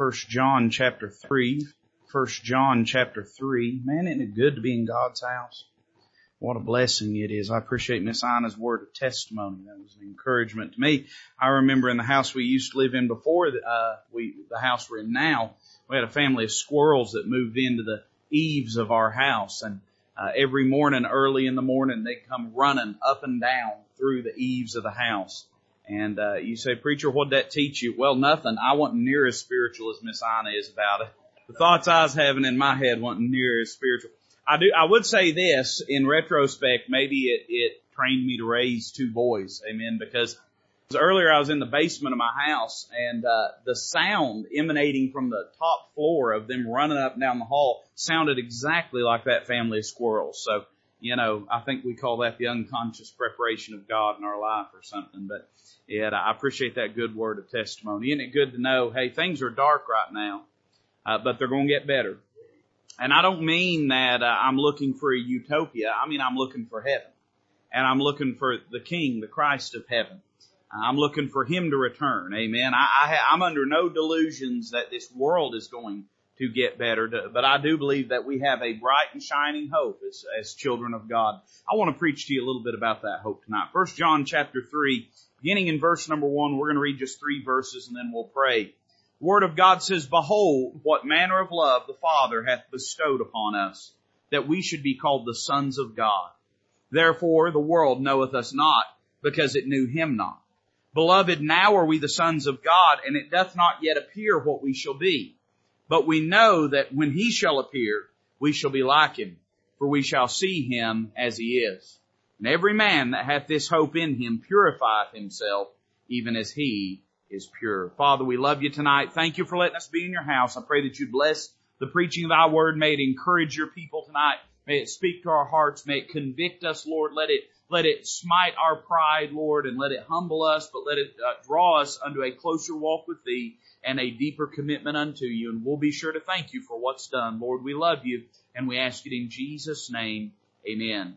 First John chapter three. First John chapter three. Man, isn't it good to be in God's house? What a blessing it is. I appreciate Miss Anna's word of testimony. That was an encouragement to me. I remember in the house we used to live in before uh, we the house we're in now, we had a family of squirrels that moved into the eaves of our house, and uh, every morning, early in the morning, they'd come running up and down through the eaves of the house. And uh, you say, preacher, what'd that teach you? Well, nothing. I wasn't near as spiritual as Miss Anna is about it. The thoughts I was having in my head wasn't near as spiritual. I do. I would say this in retrospect. Maybe it, it trained me to raise two boys. Amen. Because earlier I was in the basement of my house, and uh, the sound emanating from the top floor of them running up and down the hall sounded exactly like that family of squirrels. So you know, I think we call that the unconscious preparation of God in our life or something. But yeah, I appreciate that good word of testimony. Isn't it good to know, hey, things are dark right now, uh, but they're going to get better. And I don't mean that uh, I'm looking for a utopia. I mean I'm looking for heaven, and I'm looking for the King, the Christ of heaven. I'm looking for Him to return. Amen. I, I, I'm under no delusions that this world is going to get better. But I do believe that we have a bright and shining hope as, as children of God. I want to preach to you a little bit about that hope tonight. First John chapter three, beginning in verse number one, we're going to read just three verses and then we'll pray. The Word of God says, Behold, what manner of love the Father hath bestowed upon us, that we should be called the sons of God. Therefore the world knoweth us not, because it knew him not. Beloved, now are we the sons of God, and it doth not yet appear what we shall be. But we know that when he shall appear, we shall be like him, for we shall see him as he is. And every man that hath this hope in him purifieth himself, even as he is pure. Father, we love you tonight. Thank you for letting us be in your house. I pray that you bless the preaching of thy word. May it encourage your people tonight. May it speak to our hearts. May it convict us, Lord. Let it, let it smite our pride, Lord, and let it humble us, but let it uh, draw us unto a closer walk with thee and a deeper commitment unto you. And we'll be sure to thank you for what's done. Lord, we love you and we ask it in Jesus' name. Amen.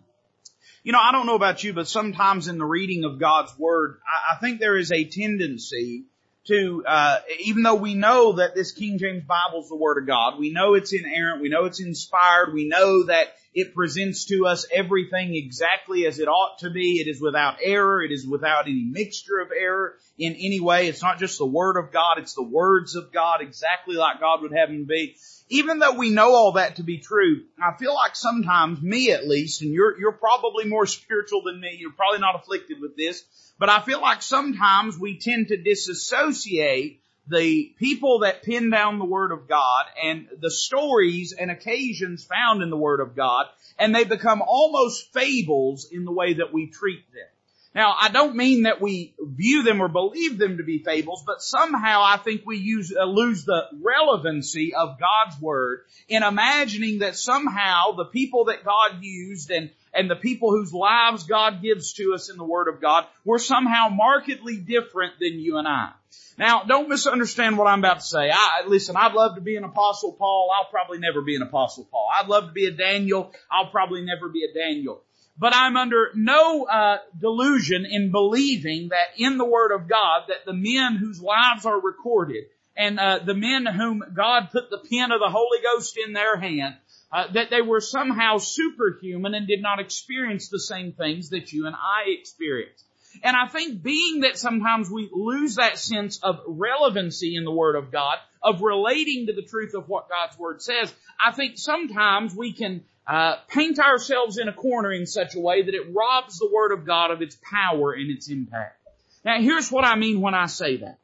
You know, I don't know about you, but sometimes in the reading of God's Word, I, I think there is a tendency to, uh, even though we know that this King James Bible is the Word of God, we know it's inerrant, we know it's inspired, we know that it presents to us everything exactly as it ought to be. It is without error. It is without any mixture of error in any way. It's not just the Word of God, it's the words of God exactly like God would have them be. Even though we know all that to be true, I feel like sometimes, me at least, and you're, you're probably more spiritual than me, you're probably not afflicted with this, but I feel like sometimes we tend to disassociate the people that pin down the Word of God and the stories and occasions found in the Word of God, and they become almost fables in the way that we treat them. Now, I don't mean that we view them or believe them to be fables, but somehow I think we use, uh, lose the relevancy of God's Word in imagining that somehow the people that God used and, and the people whose lives God gives to us in the Word of God were somehow markedly different than you and I. Now, don't misunderstand what I'm about to say. I, listen, I'd love to be an apostle Paul. I'll probably never be an apostle Paul. I'd love to be a Daniel. I'll probably never be a Daniel. But I'm under no uh, delusion in believing that in the Word of God that the men whose lives are recorded and uh, the men whom God put the pen of the Holy Ghost in their hand, uh, that they were somehow superhuman and did not experience the same things that you and I experience. And I think being that sometimes we lose that sense of relevancy in the Word of God, of relating to the truth of what God's Word says, I think sometimes we can uh, paint ourselves in a corner in such a way that it robs the Word of God of its power and its impact. Now here's what I mean when I say that.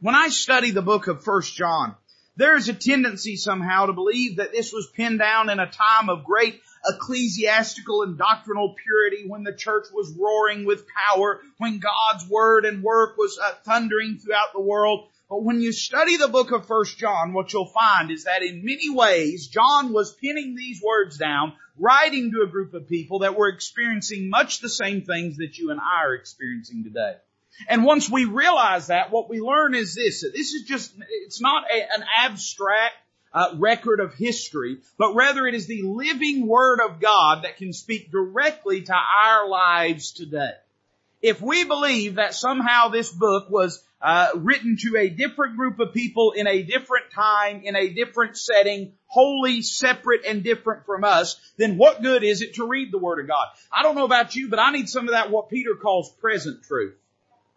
When I study the book of First John, there is a tendency somehow to believe that this was pinned down in a time of great ecclesiastical and doctrinal purity when the church was roaring with power, when God's word and work was uh, thundering throughout the world. But when you study the book of First John, what you'll find is that in many ways, John was pinning these words down, writing to a group of people that were experiencing much the same things that you and I are experiencing today. And once we realize that, what we learn is this, this is just, it's not a, an abstract uh, record of history, but rather it is the living Word of God that can speak directly to our lives today. If we believe that somehow this book was uh, written to a different group of people in a different time, in a different setting, wholly separate and different from us, then what good is it to read the Word of God? I don't know about you, but I need some of that what Peter calls present truth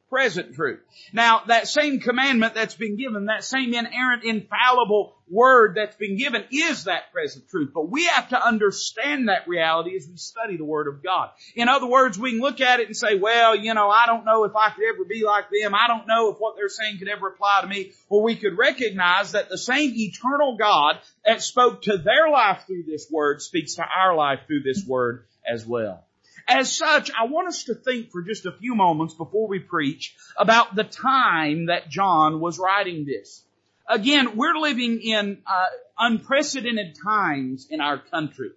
present truth. Now, that same commandment that's been given, that same inerrant, infallible word that's been given is that present truth. But we have to understand that reality as we study the Word of God. In other words, we can look at it and say, well, you know, I don't know if I could ever be like them. I don't know if what they're saying could ever apply to me. Or we could recognize that the same eternal God that spoke to their life through this Word speaks to our life through this Word as well. As such, I want us to think for just a few moments before we preach about the time that John was writing this. Again, we're living in uh, unprecedented times in our country.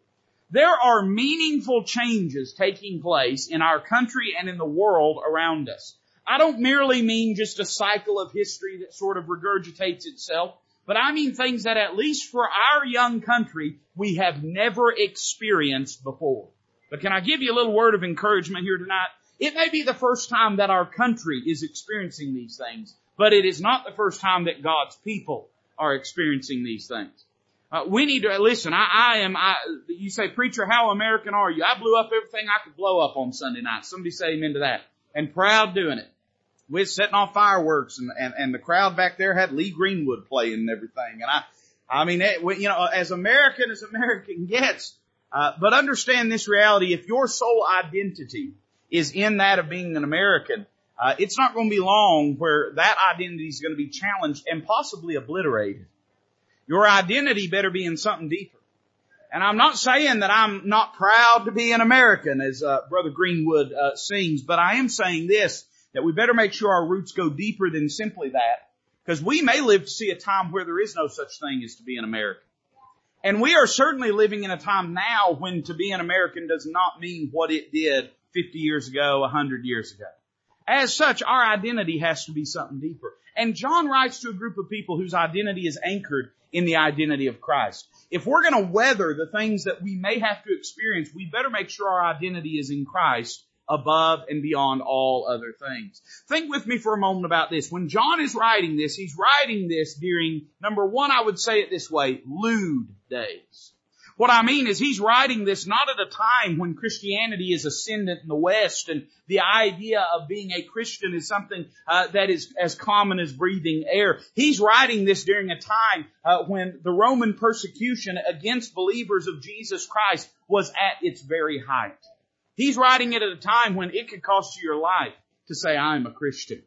There are meaningful changes taking place in our country and in the world around us. I don't merely mean just a cycle of history that sort of regurgitates itself, but I mean things that at least for our young country, we have never experienced before. But can I give you a little word of encouragement here tonight? It may be the first time that our country is experiencing these things, but it is not the first time that God's people are experiencing these things. Uh, we need to listen. I, I am. I, you say, preacher, how American are you? I blew up everything I could blow up on Sunday night. Somebody say amen to that. And proud doing it. We're setting off fireworks, and, and and the crowd back there had Lee Greenwood playing and everything. And I, I mean, it, you know, as American as American gets, uh, but understand this reality, if your sole identity is in that of being an American, uh, it's not going to be long where that identity is going to be challenged and possibly obliterated. Your identity better be in something deeper. And I'm not saying that I'm not proud to be an American, as uh, Brother Greenwood uh, sings, but I am saying this, that we better make sure our roots go deeper than simply that, because we may live to see a time where there is no such thing as to be an American. And we are certainly living in a time now when to be an American does not mean what it did 50 years ago, 100 years ago. As such, our identity has to be something deeper. And John writes to a group of people whose identity is anchored in the identity of Christ. If we're going to weather the things that we may have to experience, we better make sure our identity is in Christ above and beyond all other things. Think with me for a moment about this. When John is writing this, he's writing this during, number one, I would say it this way, lewd days. What I mean is he's writing this not at a time when Christianity is ascendant in the West and the idea of being a Christian is something uh, that is as common as breathing air. He's writing this during a time uh, when the Roman persecution against believers of Jesus Christ was at its very height. He's writing it at a time when it could cost you your life to say, I'm a Christian.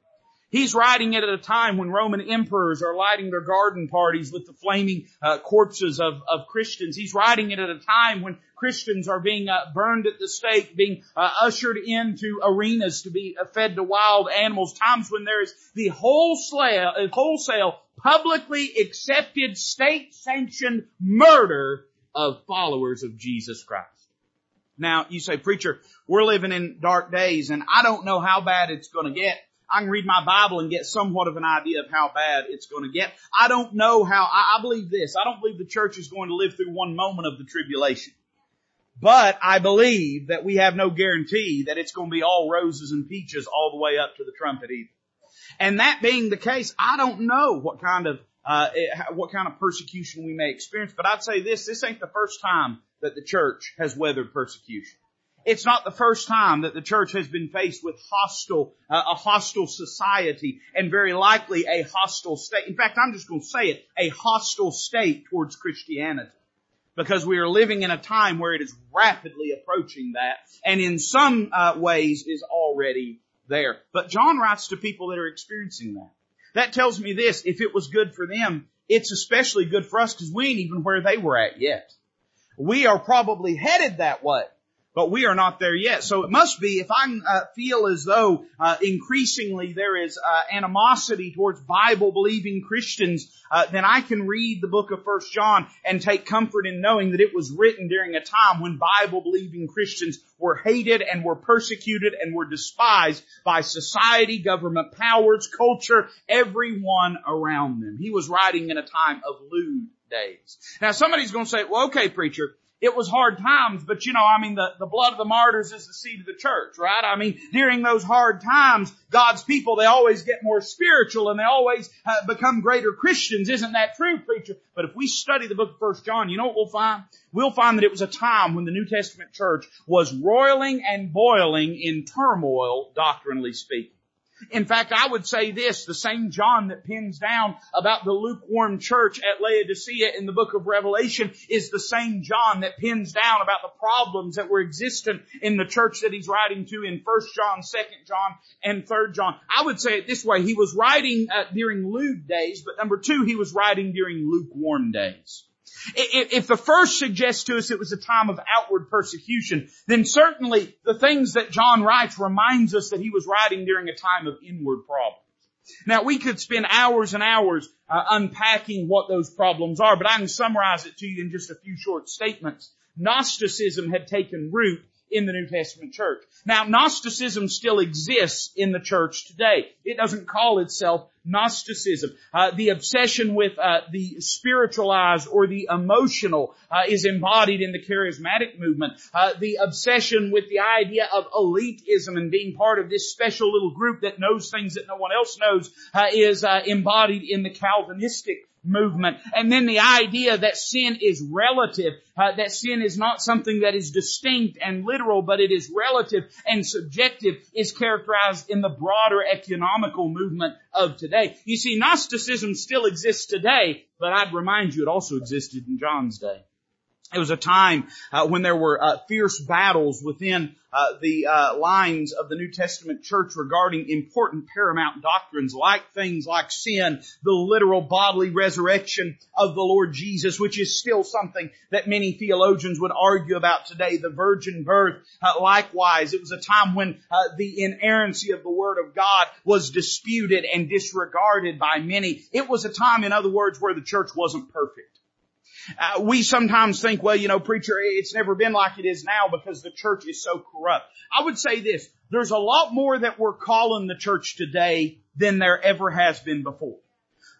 He's writing it at a time when Roman emperors are lighting their garden parties with the flaming uh, corpses of, of Christians. He's writing it at a time when Christians are being uh, burned at the stake, being uh, ushered into arenas to be uh, fed to wild animals. Times when there is the wholesale, wholesale, publicly accepted, state-sanctioned murder of followers of Jesus Christ. Now, you say, preacher, we're living in dark days and I don't know how bad it's going to get. I can read my Bible and get somewhat of an idea of how bad it's going to get. I don't know how, I, I believe this. I don't believe the church is going to live through one moment of the tribulation. But I believe that we have no guarantee that it's going to be all roses and peaches all the way up to the trumpet either. And that being the case, I don't know what kind of uh, what kind of persecution we may experience. But I'd say this: this ain't the first time that the church has weathered persecution. It's not the first time that the church has been faced with hostile, uh, a hostile society and very likely a hostile state. In fact, I'm just going to say it, a hostile state towards Christianity. Because we are living in a time where it is rapidly approaching that and in some uh, ways is already there. But John writes to people that are experiencing that. That tells me this, if it was good for them, it's especially good for us because we ain't even where they were at yet. We are probably headed that way. But we are not there yet. So it must be, if I uh, feel as though uh, increasingly there is uh, animosity towards Bible-believing Christians, uh, then I can read the book of First John and take comfort in knowing that it was written during a time when Bible-believing Christians were hated and were persecuted and were despised by society, government powers, culture, everyone around them. He was writing in a time of lewd days. Now somebody's going to say, well, okay, preacher, it was hard times, but you know, I mean, the, the blood of the martyrs is the seed of the church, right? I mean, during those hard times, God's people, they always get more spiritual and they always uh, become greater Christians. Isn't that true, preacher? But if we study the book of First John, you know what we'll find? We'll find that it was a time when the New Testament church was roiling and boiling in turmoil, doctrinally speaking. In fact, I would say this, the same John that pins down about the lukewarm church at Laodicea in the book of Revelation is the same John that pins down about the problems that were existent in the church that he's writing to in 1 John, 2 John, and 3 John. I would say it this way, he was writing uh, during lewd days, but number two, he was writing during lukewarm days. If the first suggests to us it was a time of outward persecution, then certainly the things that John writes reminds us that he was writing during a time of inward problems. Now we could spend hours and hours uh, unpacking what those problems are, but I can summarize it to you in just a few short statements. Gnosticism had taken root in the New Testament church. Now, Gnosticism still exists in the church today. It doesn't call itself Gnosticism. Uh, the obsession with uh, the spiritualized or the emotional uh, is embodied in the charismatic movement. Uh, the obsession with the idea of elitism and being part of this special little group that knows things that no one else knows uh, is uh, embodied in the Calvinistic movement. And then the idea that sin is relative, uh, that sin is not something that is distinct and literal, but it is relative and subjective is characterized in the broader ecumenical movement of today. You see, Gnosticism still exists today, but I'd remind you it also existed in John's day. It was a time uh, when there were uh, fierce battles within uh, the uh, lines of the New Testament church regarding important paramount doctrines like things like sin, the literal bodily resurrection of the Lord Jesus, which is still something that many theologians would argue about today, the virgin birth. Uh, likewise, it was a time when uh, the inerrancy of the Word of God was disputed and disregarded by many. It was a time, in other words, where the church wasn't perfect. Uh, we sometimes think, well, you know, preacher, it's never been like it is now because the church is so corrupt. I would say this, there's a lot more that we're calling the church today than there ever has been before.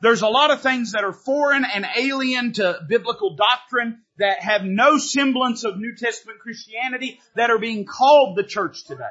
There's a lot of things that are foreign and alien to biblical doctrine that have no semblance of New Testament Christianity that are being called the church today.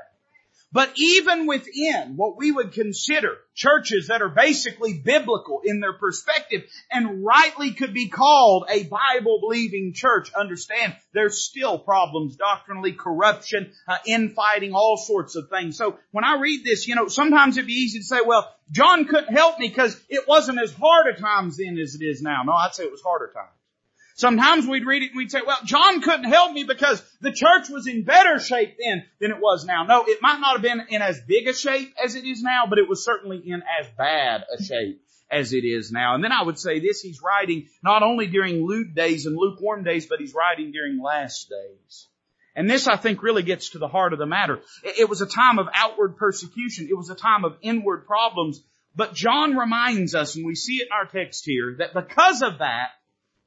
But even within what we would consider churches that are basically biblical in their perspective and rightly could be called a Bible believing church, understand there's still problems doctrinally, corruption, uh, infighting, all sorts of things. So when I read this, you know, sometimes it'd be easy to say, well, John couldn't help me because it wasn't as hard a times then as it is now. No, I'd say it was harder times. Sometimes we'd read it and we'd say, well, John couldn't help me because the church was in better shape then than it was now. No, it might not have been in as big a shape as it is now, but it was certainly in as bad a shape as it is now. And then I would say this, he's writing not only during lewd days and lukewarm days, but he's writing during last days. And this, I think, really gets to the heart of the matter. It was a time of outward persecution. It was a time of inward problems. But John reminds us, and we see it in our text here, that because of that,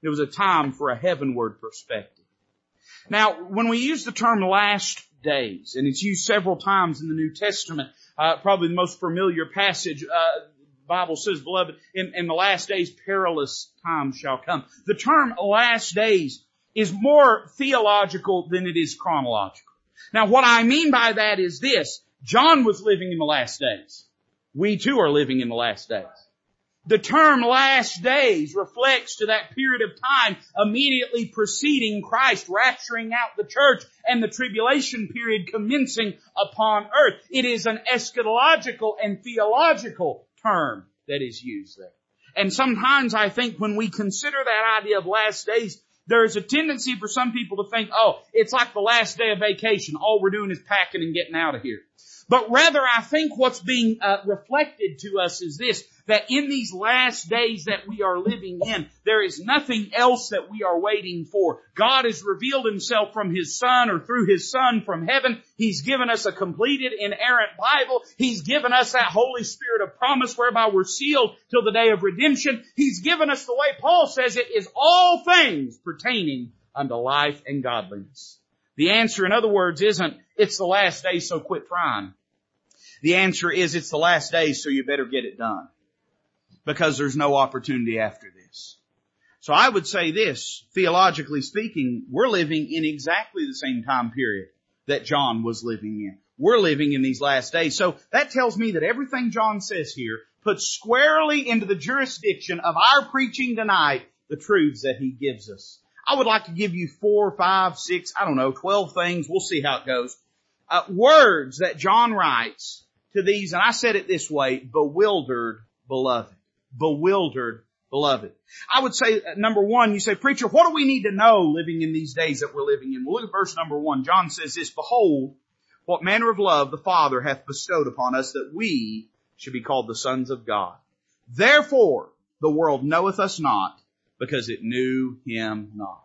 it was a time for a heavenward perspective. Now, when we use the term last days, and it's used several times in the New Testament, uh, probably the most familiar passage, uh, Bible says, beloved, in, in the last days perilous times shall come. The term last days is more theological than it is chronological. Now what I mean by that is this. John was living in the last days. We too are living in the last days. The term last days reflects to that period of time immediately preceding Christ rapturing out the church and the tribulation period commencing upon earth. It is an eschatological and theological term that is used there. And sometimes I think when we consider that idea of last days, there is a tendency for some people to think, oh, it's like the last day of vacation. All we're doing is packing and getting out of here. But rather, I think what's being uh, reflected to us is this, that in these last days that we are living in, there is nothing else that we are waiting for. God has revealed himself from his son or through his son from heaven. He's given us a completed inerrant Bible. He's given us that Holy Spirit of promise whereby we're sealed till the day of redemption. He's given us the way Paul says it is all things pertaining unto life and godliness. The answer, in other words, isn't it's the last day so quit trying. The answer is it's the last day so you better get it done because there's no opportunity after this. So I would say this, theologically speaking, we're living in exactly the same time period that John was living in. We're living in these last days. So that tells me that everything John says here puts squarely into the jurisdiction of our preaching tonight the truths that he gives us. I would like to give you four, five, six, I don't know, twelve things. We'll see how it goes. Uh, words that John writes to these, and I said it this way, bewildered beloved. Bewildered beloved. I would say, uh, number one, you say, preacher, what do we need to know living in these days that we're living in? Well, look at verse number one. John says this, behold, what manner of love the Father hath bestowed upon us that we should be called the sons of God. Therefore, the world knoweth us not because it knew him not.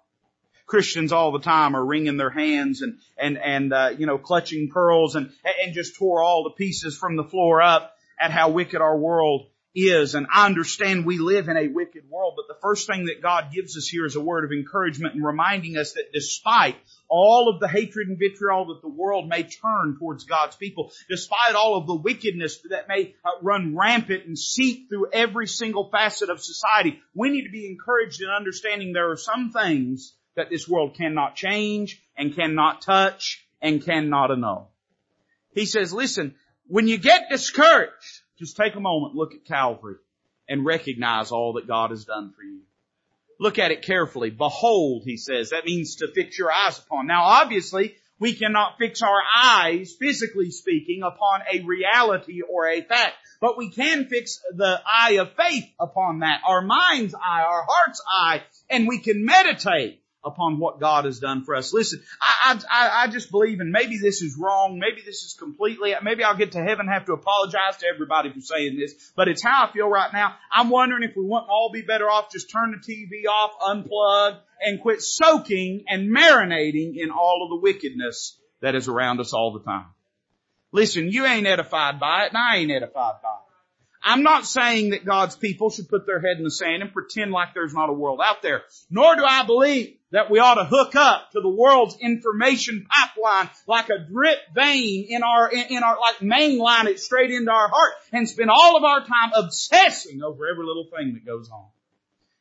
Christians all the time are wringing their hands and and and uh, you know clutching pearls and and just tore all the pieces from the floor up at how wicked our world is. And I understand we live in a wicked world, but the first thing that God gives us here is a word of encouragement and reminding us that despite all of the hatred and vitriol that the world may turn towards God's people, despite all of the wickedness that may uh, run rampant and seep through every single facet of society, we need to be encouraged in understanding there are some things that this world cannot change and cannot touch and cannot annul. He says, listen, when you get discouraged, just take a moment, look at Calvary, and recognize all that God has done for you. Look at it carefully. Behold, he says. That means to fix your eyes upon. Now obviously, we cannot fix our eyes, physically speaking, upon a reality or a fact. But we can fix the eye of faith upon that, our mind's eye, our heart's eye, and we can meditate upon what God has done for us. Listen, I, I, I just believe, and maybe this is wrong, maybe this is completely, maybe I'll get to heaven and have to apologize to everybody for saying this, but it's how I feel right now. I'm wondering if we wouldn't all be better off just turn the TV off, unplug, and quit soaking and marinating in all of the wickedness that is around us all the time. Listen, you ain't edified by it, and I ain't edified by it. I'm not saying that God's people should put their head in the sand and pretend like there's not a world out there. Nor do I believe that we ought to hook up to the world's information pipeline like a drip vein in our, in our, like mainline it straight into our heart and spend all of our time obsessing over every little thing that goes on.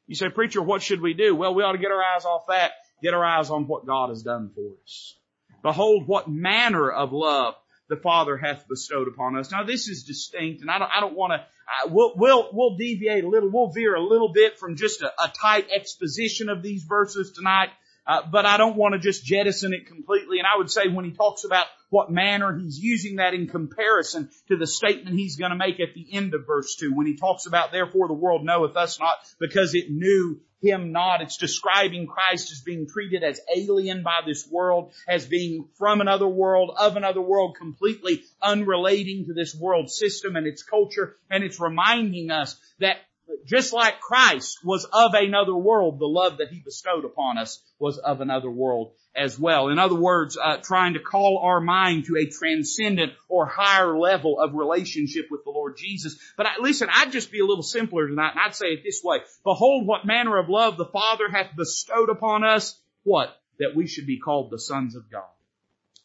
You say, preacher, what should we do? Well, we ought to get our eyes off that, get our eyes on what God has done for us. Behold what manner of love the Father hath bestowed upon us. Now this is distinct, and I don't, I don't want to. We'll, we'll, we'll deviate a little. We'll veer a little bit from just a, a tight exposition of these verses tonight. Uh, but I don't want to just jettison it completely. And I would say when he talks about what manner, he's using that in comparison to the statement he's going to make at the end of verse 2 when he talks about therefore the world knoweth us not because it knew him not. It's describing Christ as being treated as alien by this world, as being from another world, of another world, completely unrelating to this world system and its culture. And it's reminding us that just like Christ was of another world, the love that He bestowed upon us was of another world as well. In other words, uh, trying to call our mind to a transcendent or higher level of relationship with the Lord Jesus. But I, listen, I'd just be a little simpler tonight, and I'd say it this way: Behold, what manner of love the Father hath bestowed upon us. What? That we should be called the sons of God.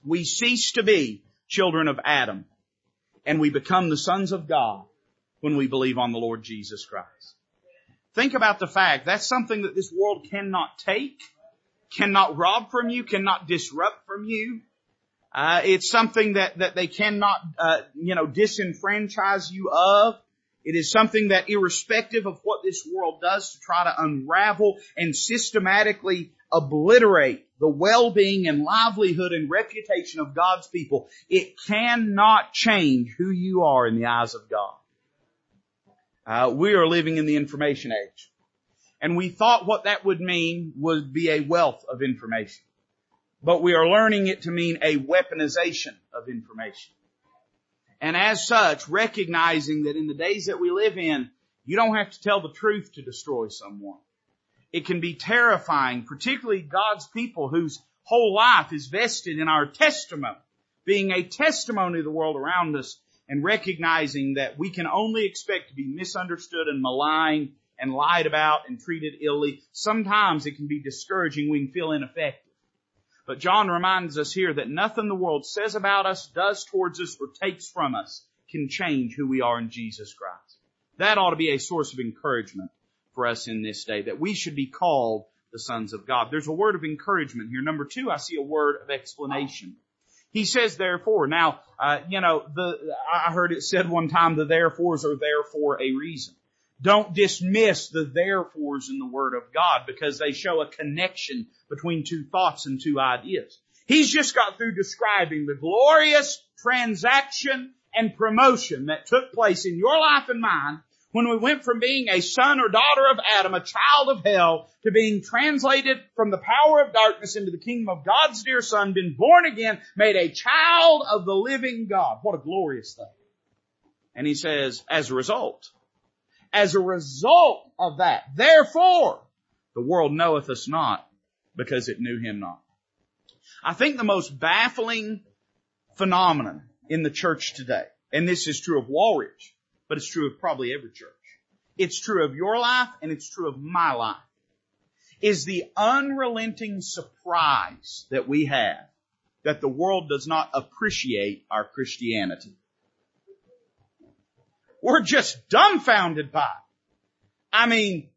We cease to be children of Adam, and we become the sons of God when we believe on the Lord Jesus Christ. Think about the fact that's something that this world cannot take, cannot rob from you, cannot disrupt from you. Uh, it's something that, that they cannot, uh, you know, disenfranchise you of. It is something that irrespective of what this world does to try to unravel and systematically obliterate the well-being and livelihood and reputation of God's people, it cannot change who you are in the eyes of God. Uh, we are living in the information age. And we thought what that would mean would be a wealth of information. But we are learning it to mean a weaponization of information. And as such, recognizing that in the days that we live in, you don't have to tell the truth to destroy someone. It can be terrifying, particularly God's people whose whole life is vested in our testimony, being a testimony to the world around us and recognizing that we can only expect to be misunderstood and maligned and lied about and treated illy. Sometimes it can be discouraging. We can feel ineffective. But John reminds us here that nothing the world says about us, does towards us, or takes from us can change who we are in Jesus Christ. That ought to be a source of encouragement for us in this day, that we should be called the sons of God. There's a word of encouragement here. Number two, I see a word of explanation. He says therefore. Now, uh, you know, the, I heard it said one time the therefores are there for a reason. Don't dismiss the therefores in the Word of God because they show a connection between two thoughts and two ideas. He's just got through describing the glorious transaction and promotion that took place in your life and mine when we went from being a son or daughter of Adam, a child of hell, to being translated from the power of darkness into the kingdom of God's dear son, been born again, made a child of the living God. What a glorious thing. And he says, as a result, as a result of that, therefore, the world knoweth us not because it knew him not. I think the most baffling phenomenon in the church today, and this is true of Walridge, but it's true of probably every church. It's true of your life and it's true of my life. Is the unrelenting surprise that we have that the world does not appreciate our Christianity. We're just dumbfounded by it. I mean,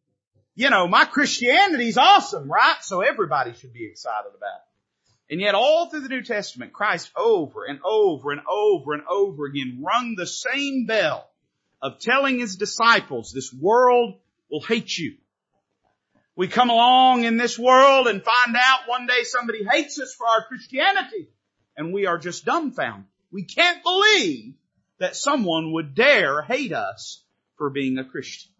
you know, my Christianity's awesome, right? So everybody should be excited about it. And yet all through the New Testament, Christ over and over and over and over again rung the same bell of telling his disciples, this world will hate you. We come along in this world and find out one day somebody hates us for our Christianity and we are just dumbfounded. We can't believe that someone would dare hate us for being a Christian.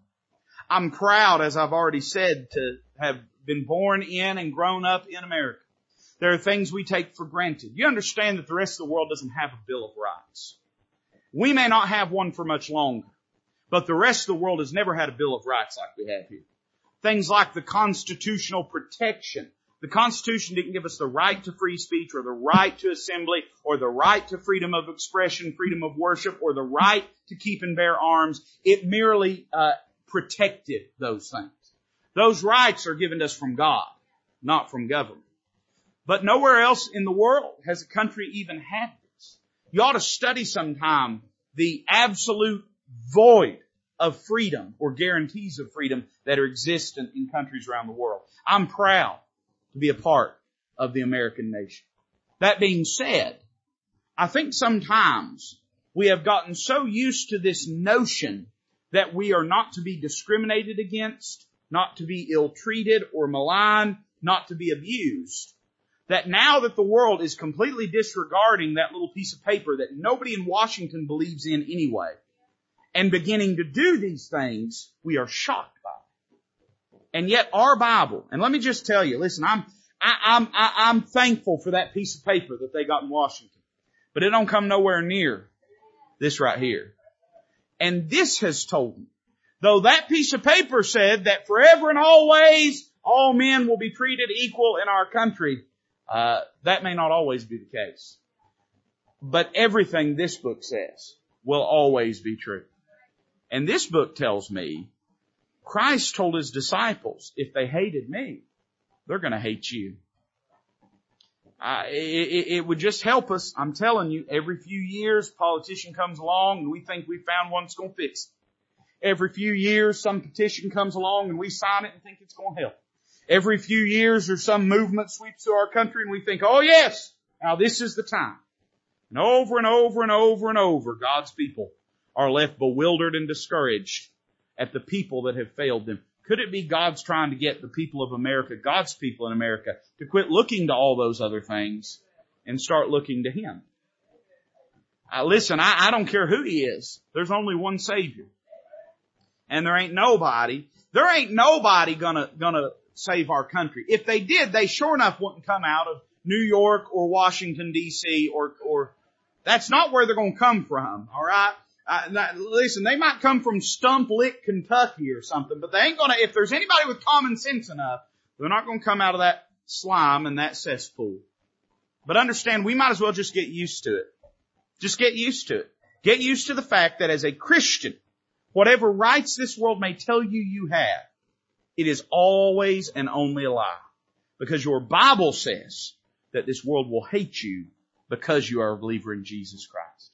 I'm proud, as I've already said, to have been born in and grown up in America. There are things we take for granted. You understand that the rest of the world doesn't have a Bill of Rights. We may not have one for much longer, but the rest of the world has never had a Bill of Rights like we have here. Things like the constitutional protection. The Constitution didn't give us the right to free speech or the right to assembly or the right to freedom of expression, freedom of worship or the right to keep and bear arms. It merely uh, protected those things. Those rights are given to us from God, not from government. But nowhere else in the world has a country even had this. you ought to study sometime the absolute void of freedom or guarantees of freedom that are existent in countries around the world. I'm proud to be a part of the American nation. That being said, I think sometimes we have gotten so used to this notion that we are not to be discriminated against, not to be ill-treated or maligned, not to be abused, that now that the world is completely disregarding that little piece of paper that nobody in Washington believes in anyway, and beginning to do these things, we are shocked by. And yet our Bible, and let me just tell you, listen, I'm, I, I'm, I, I'm thankful for that piece of paper that they got in Washington, but it don't come nowhere near this right here. And this has told me, though that piece of paper said that forever and always all men will be treated equal in our country, uh, that may not always be the case. But everything this book says will always be true. And this book tells me Christ told his disciples, if they hated me, they're going to hate you. It, it, would just help us. I'm telling you, every few years, politician comes along and we think we found one that's going to fix it. Every few years, some petition comes along and we sign it and think it's going to help. Every few years there's some movement sweeps through our country and we think, oh yes, now this is the time. And over and over and over and over, God's people are left bewildered and discouraged at the people that have failed them. Could it be God's trying to get the people of America, God's people in America, to quit looking to all those other things and start looking to Him? Uh, listen, I, I don't care who He is. There's only one Savior. And there ain't nobody, there ain't nobody gonna, gonna save our country. If they did, they sure enough wouldn't come out of New York or Washington DC or, or, that's not where they're to come from, alright? Uh, listen, they might come from Stump Lick, Kentucky or something, but they ain't gonna, if there's anybody with common sense enough, they're not gonna come out of that slime and that cesspool. But understand, we might as well just get used to it. Just get used to it. Get used to the fact that as a Christian, whatever rights this world may tell you you have, it is always and only a lie. Because your Bible says that this world will hate you because you are a believer in Jesus Christ.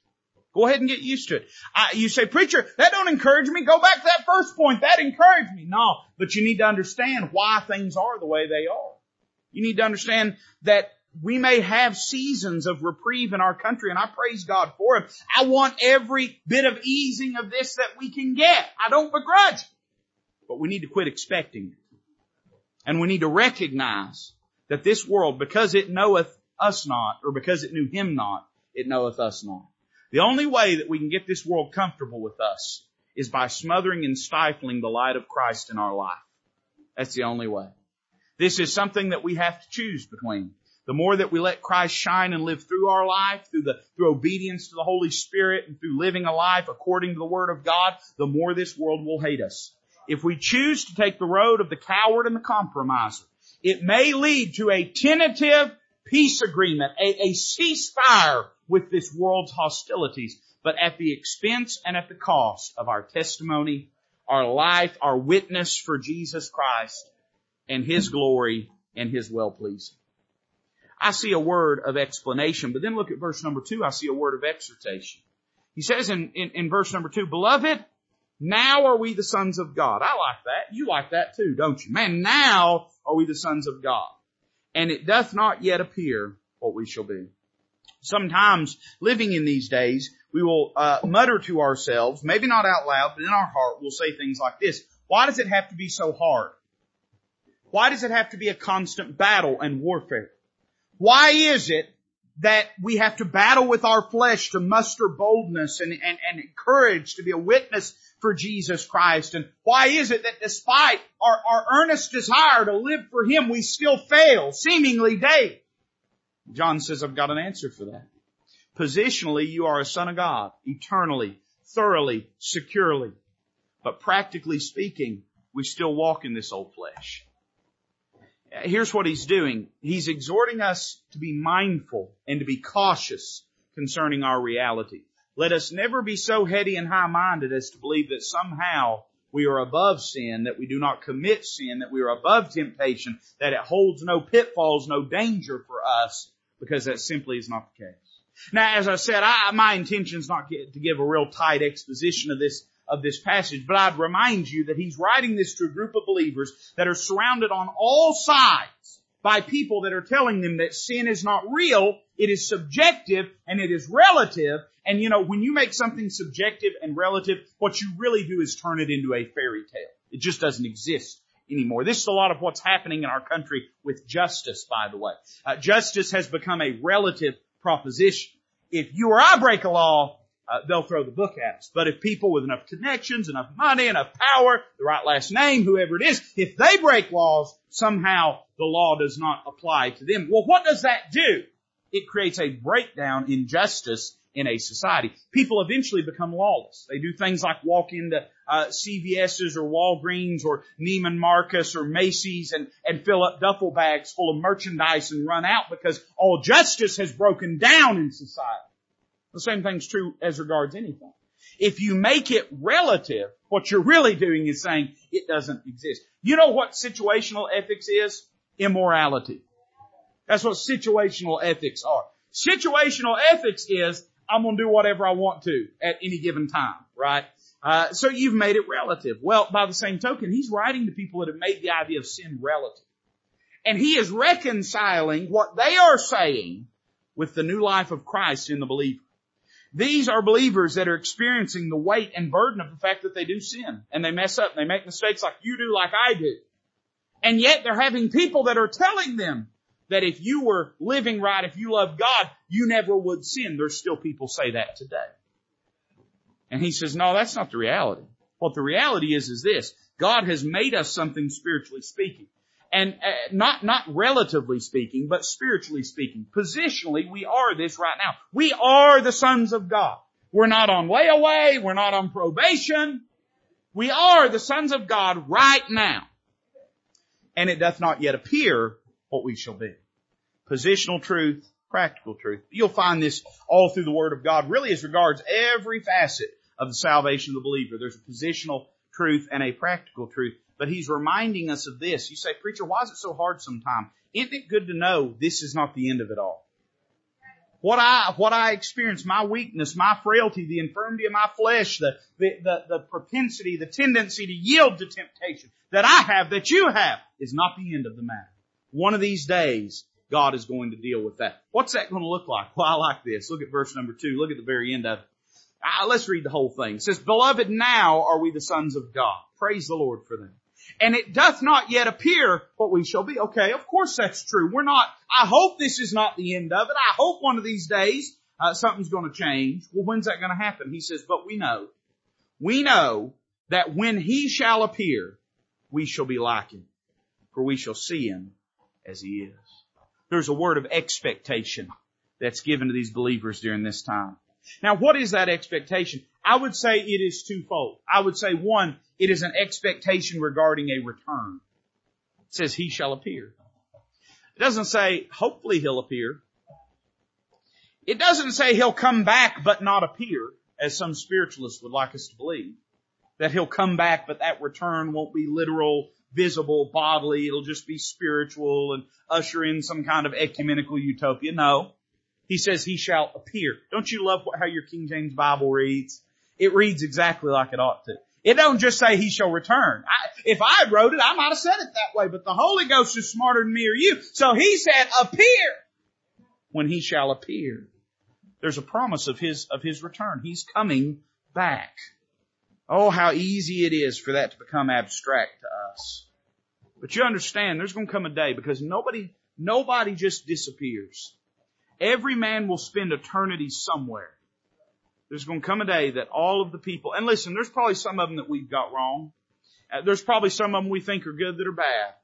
Go ahead and get used to it. I, you say, preacher, that don't encourage me. Go back to that first point. That encouraged me. No, but you need to understand why things are the way they are. You need to understand that we may have seasons of reprieve in our country and I praise God for it. I want every bit of easing of this that we can get. I don't begrudge. But we need to quit expecting it. And we need to recognize that this world, because it knoweth us not, or because it knew him not, it knoweth us not. The only way that we can get this world comfortable with us is by smothering and stifling the light of Christ in our life. That's the only way. This is something that we have to choose between. The more that we let Christ shine and live through our life, through the, through obedience to the Holy Spirit and through living a life according to the Word of God, the more this world will hate us. If we choose to take the road of the coward and the compromiser, it may lead to a tentative peace agreement, a, a ceasefire with this world's hostilities, but at the expense and at the cost of our testimony, our life, our witness for Jesus Christ and His glory and His well-pleasing. I see a word of explanation, but then look at verse number two, I see a word of exhortation. He says in, in, in verse number two, beloved, now are we the sons of God. I like that. You like that too, don't you? Man, now are we the sons of God. And it doth not yet appear what we shall be. Sometimes living in these days, we will uh, mutter to ourselves, maybe not out loud, but in our heart, we'll say things like this. Why does it have to be so hard? Why does it have to be a constant battle and warfare? Why is it that we have to battle with our flesh to muster boldness and, and, and courage to be a witness for Jesus Christ? And why is it that despite our, our earnest desire to live for Him, we still fail, seemingly daily? John says, I've got an answer for that. Positionally, you are a son of God, eternally, thoroughly, securely. But practically speaking, we still walk in this old flesh. Here's what he's doing. He's exhorting us to be mindful and to be cautious concerning our reality. Let us never be so heady and high-minded as to believe that somehow we are above sin, that we do not commit sin, that we are above temptation, that it holds no pitfalls, no danger for us, because that simply is not the case. Now, as I said, I, my intention is not to give a real tight exposition of this of this passage, but I'd remind you that he's writing this to a group of believers that are surrounded on all sides by people that are telling them that sin is not real, it is subjective and it is relative. And you know, when you make something subjective and relative, what you really do is turn it into a fairy tale. It just doesn't exist anymore. This is a lot of what's happening in our country with justice, by the way. Uh, justice has become a relative proposition. If you or I break a law, uh, they'll throw the book at us. But if people with enough connections, enough money, enough power, the right last name, whoever it is, if they break laws, somehow the law does not apply to them. Well, what does that do? It creates a breakdown in justice in a society. People eventually become lawless. They do things like walk into uh, CVS's or Walgreens or Neiman Marcus or Macy's and, and fill up duffel bags full of merchandise and run out because all justice has broken down in society. The same thing's true as regards anything. If you make it relative, what you're really doing is saying it doesn't exist. You know what situational ethics is? Immorality. That's what situational ethics are. Situational ethics is I'm going to do whatever I want to at any given time, right? Uh, so you've made it relative. Well, by the same token, he's writing to people that have made the idea of sin relative. And he is reconciling what they are saying with the new life of Christ in the believer. These are believers that are experiencing the weight and burden of the fact that they do sin and they mess up and they make mistakes like you do, like I do. And yet they're having people that are telling them that if you were living right, if you love God, you never would sin. There's still people say that today. And he says, no, that's not the reality. What the reality is, is this. God has made us something spiritually speaking and uh, not not relatively speaking, but spiritually speaking, positionally, we are this right now. We are the sons of God. We're not on layaway. We're not on probation. We are the sons of God right now. And it doth not yet appear what we shall be. Positional truth, practical truth. You'll find this all through the Word of God, really as regards every facet of the salvation of the believer. There's a positional truth and a practical truth. But he's reminding us of this. You say, preacher, why is it so hard sometimes? Isn't it good to know this is not the end of it all? what I, what I experience, my weakness, my frailty, the infirmity of my flesh, the, the, the, the propensity, the tendency to yield to temptation that I have, that you have, is not the end of the matter. One of these days, God is going to deal with that. What's that going to look like? Well, I like this. Look at verse number two. Look at the very end of it. Uh, let's read the whole thing. It says, Beloved, now are we the sons of God. Praise the Lord for them. And it doth not yet appear what we shall be. Okay, of course that's true. We're not, I hope this is not the end of it. I hope one of these days uh, something's going to change. Well, when's that going to happen? He says, but we know. We know that when he shall appear, we shall be like him, for we shall see him as he is. There's a word of expectation that's given to these believers during this time. Now, what is that expectation? I would say it is twofold. I would say one, it is an expectation regarding a return. It says he shall appear. It doesn't say hopefully he'll appear. It doesn't say he'll come back but not appear, as some spiritualists would like us to believe. That he'll come back but that return won't be literal, visible, bodily, it'll just be spiritual and usher in some kind of ecumenical utopia. No. He says he shall appear. Don't you love how your King James Bible reads? It reads exactly like it ought to. It don't just say he shall return. I, if I wrote it, I might have said it that way, but the Holy Ghost is smarter than me or you. So he said appear when he shall appear. There's a promise of his, of his return. He's coming back. Oh, how easy it is for that to become abstract to us. But you understand, there's going to come a day because nobody, nobody just disappears. Every man will spend eternity somewhere. There's going to come a day that all of the people, and listen, there's probably some of them that we've got wrong. Uh, there's probably some of them we think are good that are bad.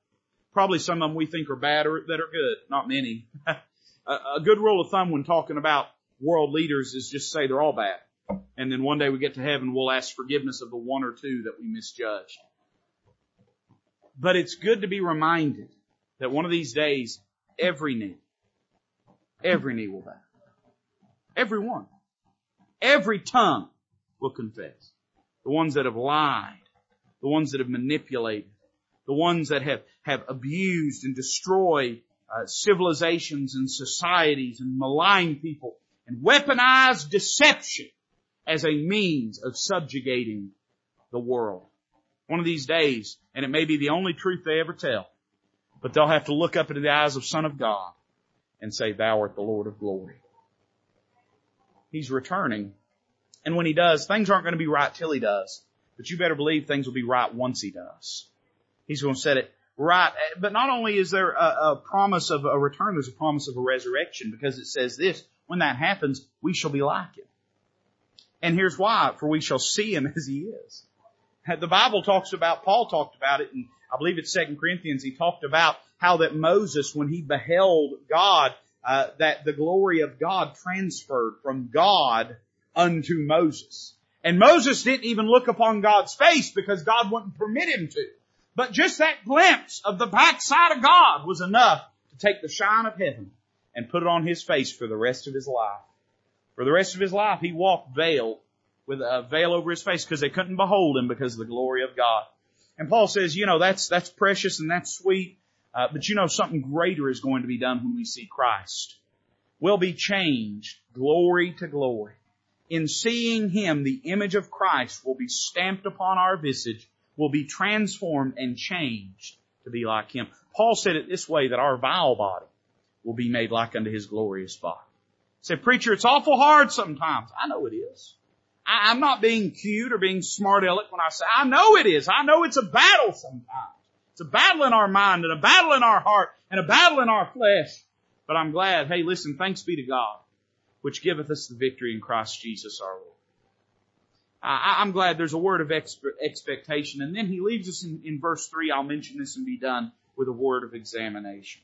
Probably some of them we think are bad or that are good. Not many. a, a good rule of thumb when talking about world leaders is just say they're all bad. And then one day we get to heaven, we'll ask forgiveness of the one or two that we misjudged. But it's good to be reminded that one of these days, every knee, every knee will bow. Every one. Every tongue will confess. The ones that have lied, the ones that have manipulated, the ones that have, have abused and destroyed uh, civilizations and societies and maligned people and weaponized deception as a means of subjugating the world. One of these days, and it may be the only truth they ever tell, but they'll have to look up into the eyes of Son of God and say, Thou art the Lord of glory. He's returning. And when he does, things aren't going to be right till he does. But you better believe things will be right once he does. He's going to set it right. But not only is there a, a promise of a return, there's a promise of a resurrection because it says this, when that happens, we shall be like him. And here's why, for we shall see him as he is. The Bible talks about, Paul talked about it, and I believe it's Second Corinthians, he talked about how that Moses, when he beheld God, uh, that the glory of God transferred from God unto Moses. And Moses didn't even look upon God's face because God wouldn't permit him to. But just that glimpse of the backside of God was enough to take the shine of heaven and put it on his face for the rest of his life. For the rest of his life, he walked veiled with a veil over his face because they couldn't behold him because of the glory of God. And Paul says, you know, that's, that's precious and that's sweet. Uh, but you know something greater is going to be done when we see Christ. We'll be changed glory to glory. In seeing Him, the image of Christ will be stamped upon our visage, will be transformed and changed to be like Him. Paul said it this way that our vile body will be made like unto His glorious body. Say, preacher, it's awful hard sometimes. I know it is. I, I'm not being cute or being smart aleck when I say, I know it is. I know it's a battle sometimes. It's a battle in our mind and a battle in our heart and a battle in our flesh. But I'm glad, hey listen, thanks be to God, which giveth us the victory in Christ Jesus our Lord. I, am glad there's a word of expectation. And then he leaves us in, in verse 3, I'll mention this and be done, with a word of examination.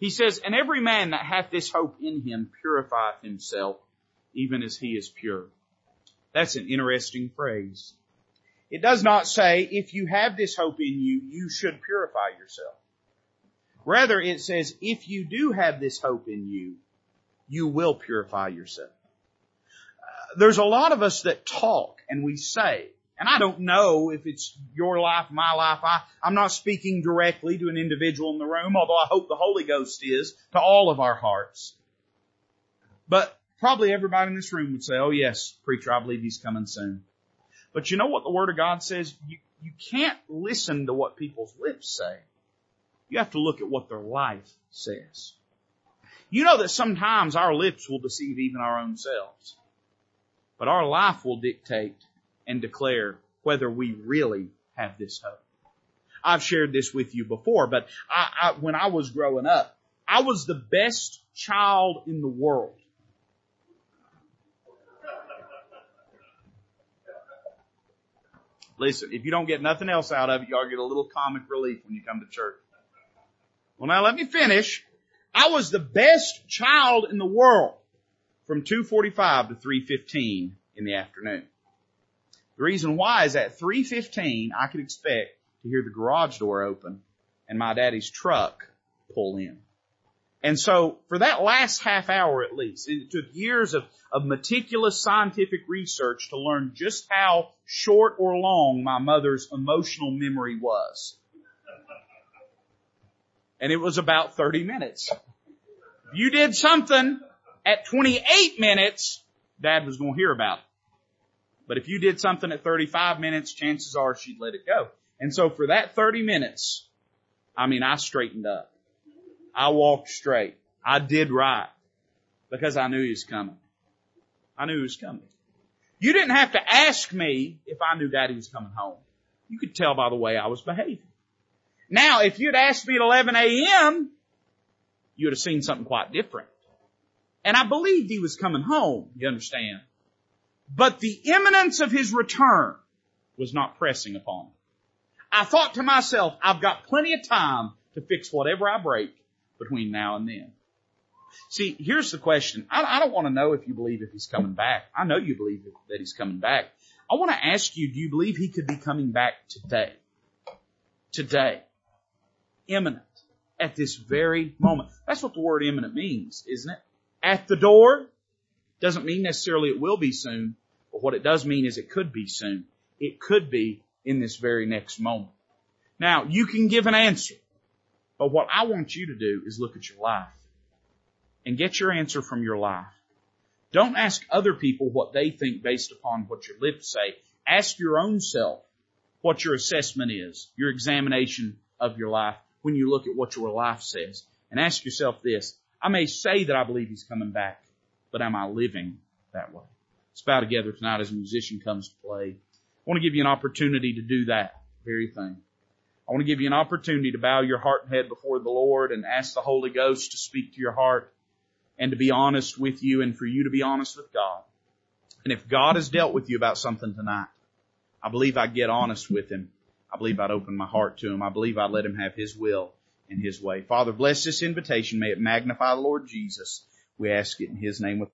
He says, And every man that hath this hope in him purifieth himself, even as he is pure. That's an interesting phrase. It does not say, if you have this hope in you, you should purify yourself. Rather, it says, if you do have this hope in you, you will purify yourself. Uh, there's a lot of us that talk and we say, and I don't know if it's your life, my life. I, I'm not speaking directly to an individual in the room, although I hope the Holy Ghost is to all of our hearts. But probably everybody in this room would say, oh yes, preacher, I believe he's coming soon. But you know what the Word of God says? You, you can't listen to what people's lips say. You have to look at what their life says. You know that sometimes our lips will deceive even our own selves. But our life will dictate and declare whether we really have this hope. I've shared this with you before, but I, I, when I was growing up, I was the best child in the world. Listen, if you don't get nothing else out of it, to get a little comic relief when you come to church. Well now let me finish. I was the best child in the world from 2.45 to 3.15 in the afternoon. The reason why is at 3.15 I could expect to hear the garage door open and my daddy's truck pull in. And so for that last half hour at least, it took years of, of meticulous scientific research to learn just how short or long my mother's emotional memory was. And it was about 30 minutes. If you did something at 28 minutes, dad was going to hear about it. But if you did something at 35 minutes, chances are she'd let it go. And so for that 30 minutes, I mean, I straightened up. I walked straight. I did right because I knew he was coming. I knew he was coming. You didn't have to ask me if I knew daddy was coming home. You could tell by the way I was behaving. Now, if you'd asked me at 11 a.m., you would have seen something quite different. And I believed he was coming home, you understand. But the imminence of his return was not pressing upon him. I thought to myself, I've got plenty of time to fix whatever I break between now and then. See, here's the question. I, I don't want to know if you believe if he's coming back. I know you believe that he's coming back. I want to ask you, do you believe he could be coming back today? Today. Imminent. At this very moment. That's what the word imminent means, isn't it? At the door doesn't mean necessarily it will be soon, but what it does mean is it could be soon. It could be in this very next moment. Now, you can give an answer, but what I want you to do is look at your life and get your answer from your life. Don't ask other people what they think based upon what your lips say. Ask your own self what your assessment is, your examination of your life when you look at what your life says. And ask yourself this, I may say that I believe he's coming back, but am I living that way? Bow together tonight as a musician comes to play. I want to give you an opportunity to do that very thing. I want to give you an opportunity to bow your heart and head before the Lord and ask the Holy Ghost to speak to your heart and to be honest with you and for you to be honest with God. And if God has dealt with you about something tonight, I believe I'd get honest with Him. I believe I'd open my heart to Him. I believe I'd let Him have His will and His way. Father, bless this invitation. May it magnify the Lord Jesus. We ask it in His name with